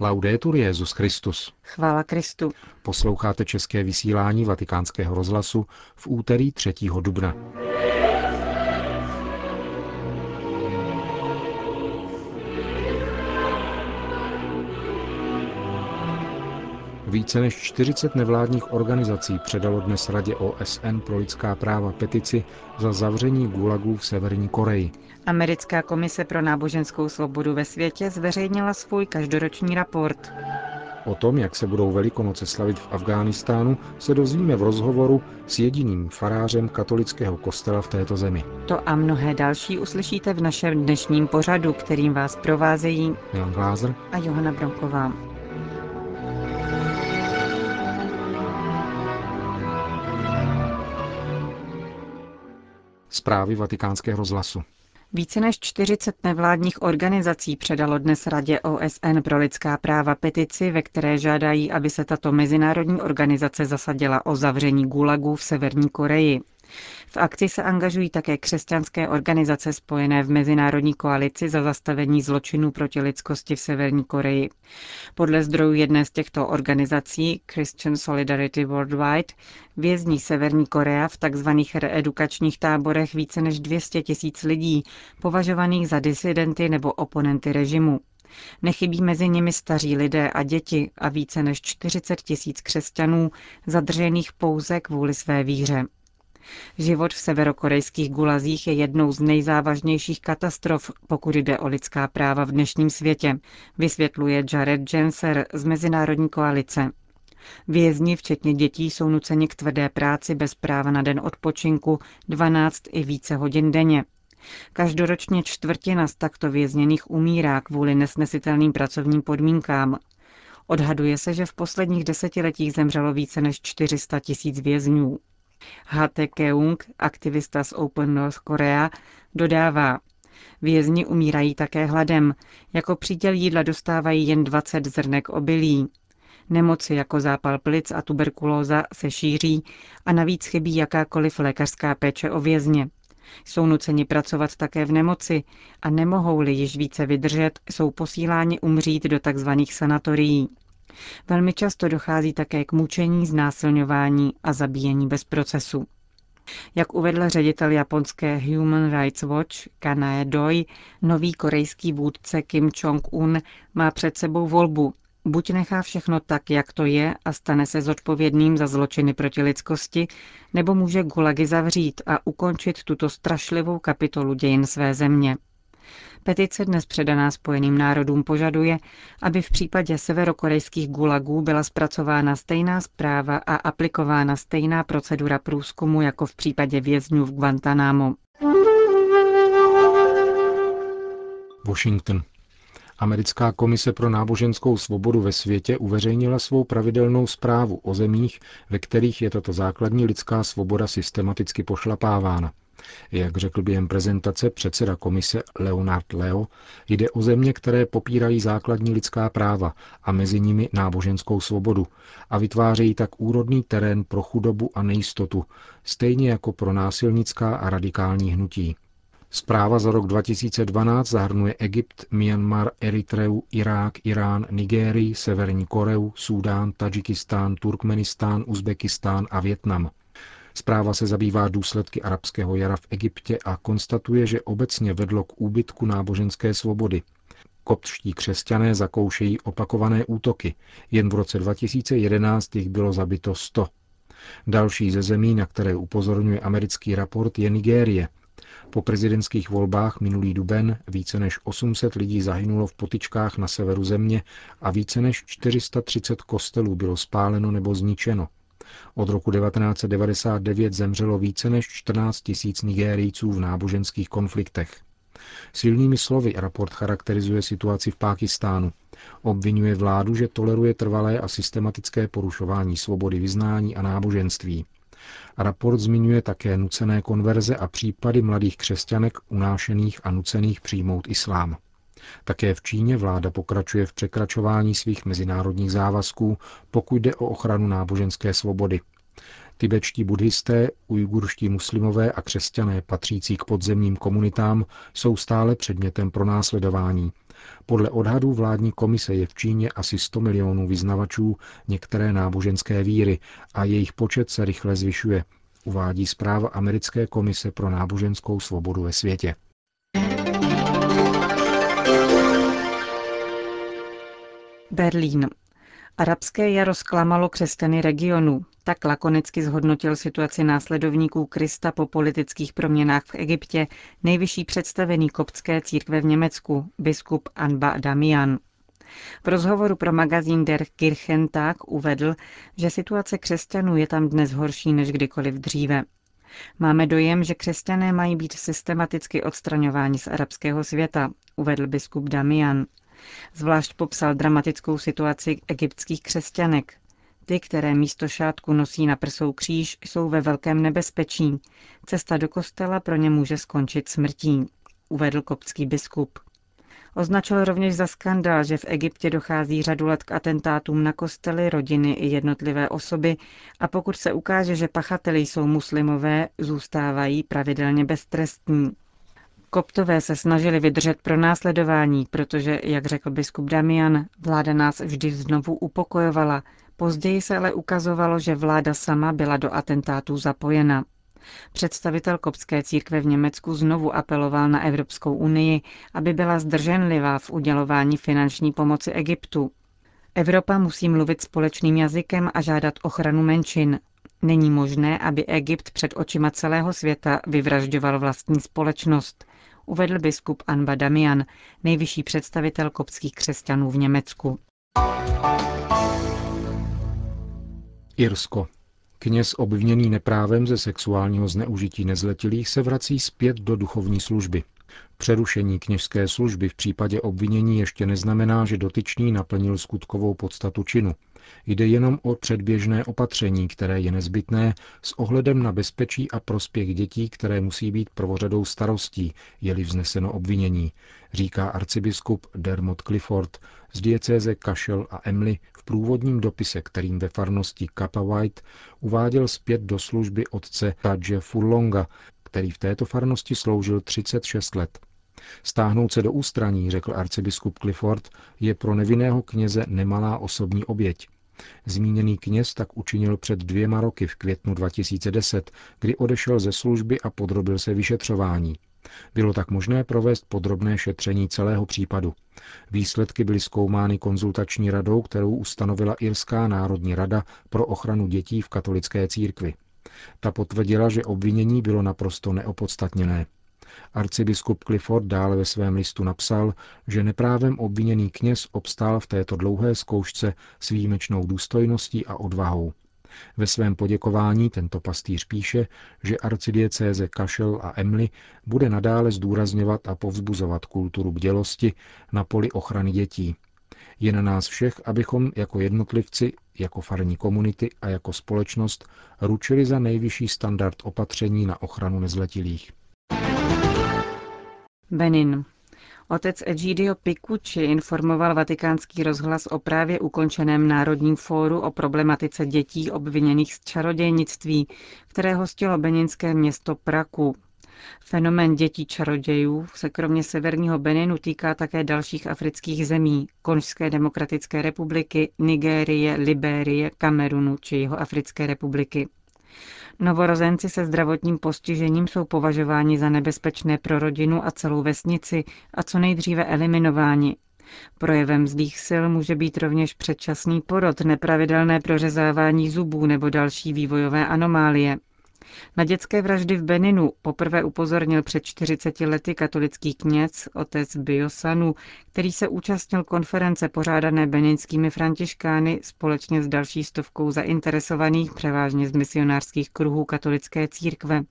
Laudetur Jezus Christus. Chvála Kristu. Posloucháte české vysílání Vatikánského rozhlasu v úterý 3. dubna. Více než 40 nevládních organizací předalo dnes Radě OSN pro lidská práva petici za zavření gulagů v Severní Koreji. Americká komise pro náboženskou svobodu ve světě zveřejnila svůj každoroční raport. O tom, jak se budou Velikonoce slavit v Afghánistánu, se dozvíme v rozhovoru s jediným farářem katolického kostela v této zemi. To a mnohé další uslyšíte v našem dnešním pořadu, kterým vás provázejí Milan Glázer a Johana Bronková. Zprávy vatikánského rozhlasu. Více než 40 nevládních organizací předalo dnes Radě OSN pro lidská práva petici, ve které žádají, aby se tato mezinárodní organizace zasadila o zavření gulagů v Severní Koreji. V akci se angažují také křesťanské organizace spojené v Mezinárodní koalici za zastavení zločinů proti lidskosti v Severní Koreji. Podle zdrojů jedné z těchto organizací, Christian Solidarity Worldwide, vězní Severní Korea v tzv. reedukačních táborech více než 200 tisíc lidí, považovaných za disidenty nebo oponenty režimu. Nechybí mezi nimi staří lidé a děti a více než 40 tisíc křesťanů zadržených pouze kvůli své víře. Život v severokorejských gulazích je jednou z nejzávažnějších katastrof, pokud jde o lidská práva v dnešním světě, vysvětluje Jared Jenser z Mezinárodní koalice. Vězni, včetně dětí, jsou nuceni k tvrdé práci bez práva na den odpočinku 12 i více hodin denně. Každoročně čtvrtina z takto vězněných umírá kvůli nesnesitelným pracovním podmínkám. Odhaduje se, že v posledních desetiletích zemřelo více než 400 tisíc vězňů. H.T. Keung, aktivista z Open North Korea, dodává, vězni umírají také hladem, jako příděl jídla dostávají jen 20 zrnek obilí. Nemoci jako zápal plic a tuberkulóza se šíří a navíc chybí jakákoliv lékařská péče o vězně. Jsou nuceni pracovat také v nemoci a nemohou-li již více vydržet, jsou posíláni umřít do tzv. sanatorií. Velmi často dochází také k mučení, znásilňování a zabíjení bez procesu. Jak uvedl ředitel japonské Human Rights Watch Kanae Doi, nový korejský vůdce Kim Jong-un má před sebou volbu. Buď nechá všechno tak, jak to je a stane se zodpovědným za zločiny proti lidskosti, nebo může gulagy zavřít a ukončit tuto strašlivou kapitolu dějin své země. Petice dnes předaná Spojeným národům požaduje, aby v případě severokorejských gulagů byla zpracována stejná zpráva a aplikována stejná procedura průzkumu jako v případě vězňů v Guantanamo. Washington. Americká komise pro náboženskou svobodu ve světě uveřejnila svou pravidelnou zprávu o zemích, ve kterých je tato základní lidská svoboda systematicky pošlapávána. Jak řekl během prezentace předseda komise Leonard Leo, jde o země, které popírají základní lidská práva a mezi nimi náboženskou svobodu a vytvářejí tak úrodný terén pro chudobu a nejistotu, stejně jako pro násilnická a radikální hnutí. Zpráva za rok 2012 zahrnuje Egypt, Myanmar, Eritreu, Irák, Irán, Nigérii, Severní Koreu, Súdán, Tadžikistán, Turkmenistán, Uzbekistán a Větnam. Zpráva se zabývá důsledky arabského jara v Egyptě a konstatuje, že obecně vedlo k úbytku náboženské svobody. Koptští křesťané zakoušejí opakované útoky. Jen v roce 2011 jich bylo zabito 100. Další ze zemí, na které upozorňuje americký raport, je Nigérie. Po prezidentských volbách minulý duben více než 800 lidí zahynulo v potičkách na severu země a více než 430 kostelů bylo spáleno nebo zničeno. Od roku 1999 zemřelo více než 14 tisíc Nigérijců v náboženských konfliktech. Silnými slovy raport charakterizuje situaci v Pákistánu. Obvinuje vládu, že toleruje trvalé a systematické porušování svobody vyznání a náboženství. Raport zmiňuje také nucené konverze a případy mladých křesťanek unášených a nucených přijmout islám. Také v Číně vláda pokračuje v překračování svých mezinárodních závazků, pokud jde o ochranu náboženské svobody. Tibetští buddhisté, ujgurští muslimové a křesťané patřící k podzemním komunitám jsou stále předmětem pronásledování Podle odhadů vládní komise je v Číně asi 100 milionů vyznavačů některé náboženské víry a jejich počet se rychle zvyšuje, uvádí zpráva Americké komise pro náboženskou svobodu ve světě. Berlín. Arabské jaro zklamalo křesťany regionu. Tak lakonicky zhodnotil situaci následovníků Krista po politických proměnách v Egyptě nejvyšší představený koptské církve v Německu, biskup Anba Damian. V rozhovoru pro magazín Der Kirchentag uvedl, že situace křesťanů je tam dnes horší než kdykoliv dříve. Máme dojem, že křesťané mají být systematicky odstraňováni z arabského světa, uvedl biskup Damian. Zvlášť popsal dramatickou situaci egyptských křesťanek. Ty, které místo šátku nosí na prsou kříž, jsou ve velkém nebezpečí. Cesta do kostela pro ně může skončit smrtí, uvedl koptský biskup. Označil rovněž za skandál, že v Egyptě dochází řadu let k atentátům na kostely, rodiny i jednotlivé osoby a pokud se ukáže, že pachateli jsou muslimové, zůstávají pravidelně beztrestní. Koptové se snažili vydržet pro následování, protože, jak řekl biskup Damian, vláda nás vždy znovu upokojovala. Později se ale ukazovalo, že vláda sama byla do atentátů zapojena. Představitel koptské církve v Německu znovu apeloval na Evropskou unii, aby byla zdrženlivá v udělování finanční pomoci Egyptu. Evropa musí mluvit společným jazykem a žádat ochranu menšin. Není možné, aby Egypt před očima celého světa vyvražďoval vlastní společnost, uvedl biskup Anba Damian, nejvyšší představitel kopských křesťanů v Německu. Irsko. Kněz obviněný neprávem ze sexuálního zneužití nezletilých se vrací zpět do duchovní služby. Přerušení kněžské služby v případě obvinění ještě neznamená, že dotyčný naplnil skutkovou podstatu činu. Jde jenom o předběžné opatření, které je nezbytné s ohledem na bezpečí a prospěch dětí, které musí být prvořadou starostí, je-li vzneseno obvinění, říká arcibiskup Dermot Clifford z diecéze Kašel a Emily v průvodním dopise, kterým ve farnosti Kappa White uváděl zpět do služby otce Tadže Furlonga, který v této farnosti sloužil 36 let. Stáhnout se do ústraní, řekl arcibiskup Clifford, je pro nevinného kněze nemalá osobní oběť. Zmíněný kněz tak učinil před dvěma roky v květnu 2010, kdy odešel ze služby a podrobil se vyšetřování. Bylo tak možné provést podrobné šetření celého případu. Výsledky byly zkoumány konzultační radou, kterou ustanovila Irská národní rada pro ochranu dětí v katolické církvi. Ta potvrdila, že obvinění bylo naprosto neopodstatněné. Arcibiskup Clifford dále ve svém listu napsal, že neprávem obviněný kněz obstál v této dlouhé zkoušce s výjimečnou důstojností a odvahou. Ve svém poděkování tento pastýř píše, že arcidiecéze Kašel a Emly bude nadále zdůrazňovat a povzbuzovat kulturu bdělosti na poli ochrany dětí. Je na nás všech, abychom jako jednotlivci, jako farní komunity a jako společnost ručili za nejvyšší standard opatření na ochranu nezletilých. Benin. Otec Egidio Picucci informoval vatikánský rozhlas o právě ukončeném Národním fóru o problematice dětí obviněných z čarodějnictví, které hostilo beninské město Praku. Fenomén dětí čarodějů se kromě severního Beninu týká také dalších afrických zemí, Konžské demokratické republiky, Nigérie, Libérie, Kamerunu či jeho Africké republiky. Novorozenci se zdravotním postižením jsou považováni za nebezpečné pro rodinu a celou vesnici a co nejdříve eliminováni. Projevem zlých sil může být rovněž předčasný porod, nepravidelné prořezávání zubů nebo další vývojové anomálie. Na dětské vraždy v Beninu poprvé upozornil před 40 lety katolický kněz otec Biosanu, který se účastnil konference pořádané beninskými františkány společně s další stovkou zainteresovaných převážně z misionářských kruhů katolické církve.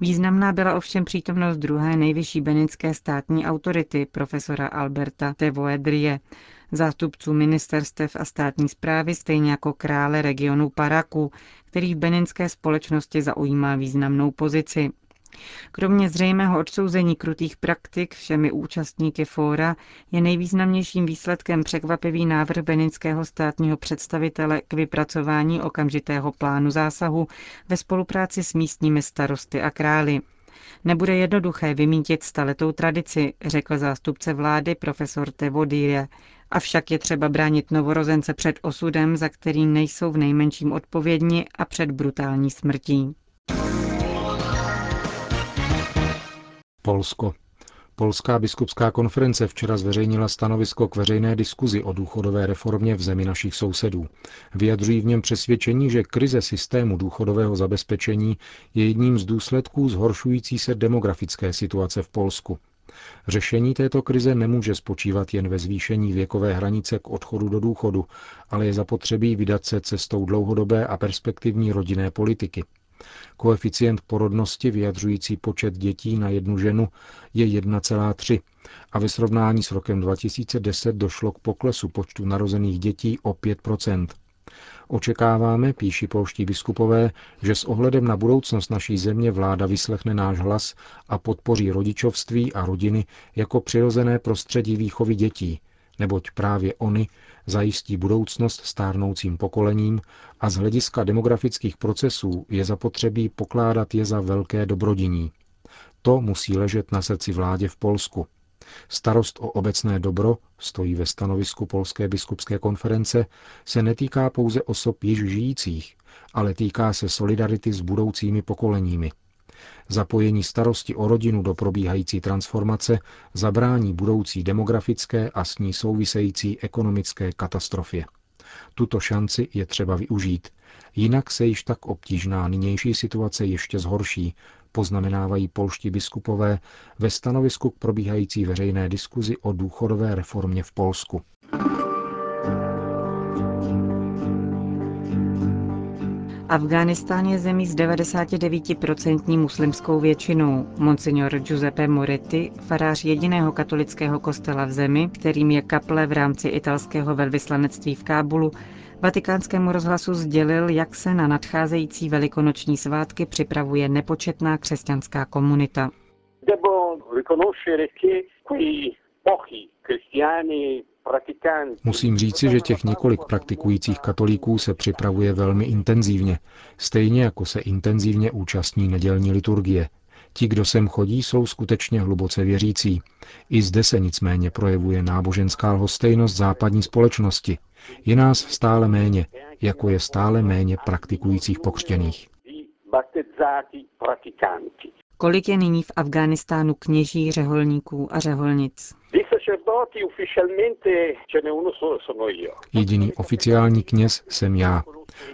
Významná byla ovšem přítomnost druhé nejvyšší beninské státní autority, profesora Alberta Tevoedrie, zástupců ministerstev a státní zprávy, stejně jako krále regionu Paraku, který v beninské společnosti zaujímá významnou pozici. Kromě zřejmého odsouzení krutých praktik všemi účastníky fóra je nejvýznamnějším výsledkem překvapivý návrh beninského státního představitele k vypracování okamžitého plánu zásahu ve spolupráci s místními starosty a králi. Nebude jednoduché vymítit staletou tradici, řekl zástupce vlády profesor Tevodýre. Avšak je třeba bránit novorozence před osudem, za který nejsou v nejmenším odpovědni a před brutální smrtí. Polsko. Polská biskupská konference včera zveřejnila stanovisko k veřejné diskuzi o důchodové reformě v zemi našich sousedů. Vyjadřují v něm přesvědčení, že krize systému důchodového zabezpečení je jedním z důsledků zhoršující se demografické situace v Polsku. Řešení této krize nemůže spočívat jen ve zvýšení věkové hranice k odchodu do důchodu, ale je zapotřebí vydat se cestou dlouhodobé a perspektivní rodinné politiky. Koeficient porodnosti vyjadřující počet dětí na jednu ženu je 1,3 a ve srovnání s rokem 2010 došlo k poklesu počtu narozených dětí o 5 Očekáváme, píší polští biskupové, že s ohledem na budoucnost naší země vláda vyslechne náš hlas a podpoří rodičovství a rodiny jako přirozené prostředí výchovy dětí, neboť právě oni zajistí budoucnost stárnoucím pokolením a z hlediska demografických procesů je zapotřebí pokládat je za velké dobrodiní. To musí ležet na srdci vládě v Polsku. Starost o obecné dobro, stojí ve stanovisku Polské biskupské konference, se netýká pouze osob již žijících, ale týká se solidarity s budoucími pokoleními – Zapojení starosti o rodinu do probíhající transformace zabrání budoucí demografické a s ní související ekonomické katastrofě. Tuto šanci je třeba využít, jinak se již tak obtížná nynější situace ještě zhorší, poznamenávají polští biskupové ve stanovisku k probíhající veřejné diskuzi o důchodové reformě v Polsku. Afghánistán je zemí s 99% muslimskou většinou. Monsignor Giuseppe Moretti, farář jediného katolického kostela v zemi, kterým je kaple v rámci italského velvyslanectví v Kábulu, Vatikánskému rozhlasu sdělil, jak se na nadcházející velikonoční svátky připravuje nepočetná křesťanská komunita. Musím říci, že těch několik praktikujících katolíků se připravuje velmi intenzivně, stejně jako se intenzivně účastní nedělní liturgie. Ti, kdo sem chodí, jsou skutečně hluboce věřící. I zde se nicméně projevuje náboženská lhostejnost západní společnosti. Je nás stále méně, jako je stále méně praktikujících pokřtěných. Kolik je nyní v Afghánistánu kněží, řeholníků a řeholnic? Jediný oficiální kněz jsem já.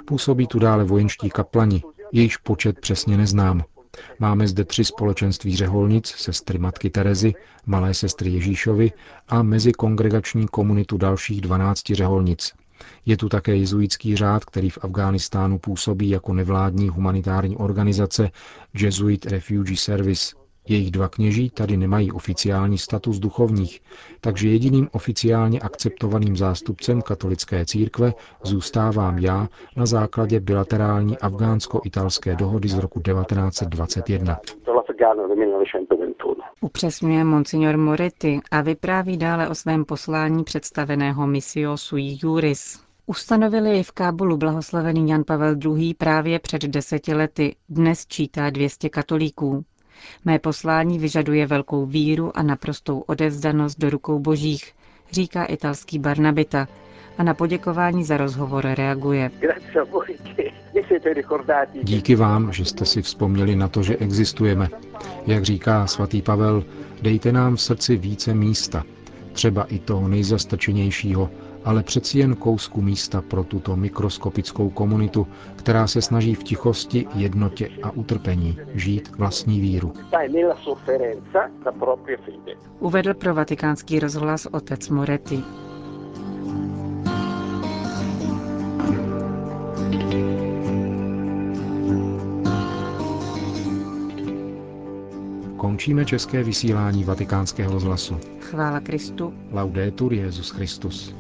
Působí tu dále vojenští kaplani, jejichž počet přesně neznám. Máme zde tři společenství řeholnic, sestry Matky Terezy, malé sestry Ježíšovi a mezikongregační komunitu dalších 12 řeholnic. Je tu také jezuitský řád, který v Afghánistánu působí jako nevládní humanitární organizace Jesuit Refugee Service. Jejich dva kněží tady nemají oficiální status duchovních, takže jediným oficiálně akceptovaným zástupcem katolické církve zůstávám já na základě bilaterální afgánsko-italské dohody z roku 1921. Upřesňuje monsignor Moretti a vypráví dále o svém poslání představeného misio sui juris. Ustanovili jej v Kábulu blahoslavený Jan Pavel II. právě před deseti lety, dnes čítá 200 katolíků. Mé poslání vyžaduje velkou víru a naprostou odevzdanost do rukou božích, říká italský Barnabita a na poděkování za rozhovor reaguje. Díky vám, že jste si vzpomněli na to, že existujeme. Jak říká svatý Pavel, dejte nám v srdci více místa, třeba i toho nejzastrčenějšího, ale přeci jen kousku místa pro tuto mikroskopickou komunitu, která se snaží v tichosti, jednotě a utrpení žít vlastní víru. Uvedl pro vatikánský rozhlas otec Moretti. Končíme české vysílání vatikánského rozhlasu. Chvála Kristu. Laudetur Jezus Christus.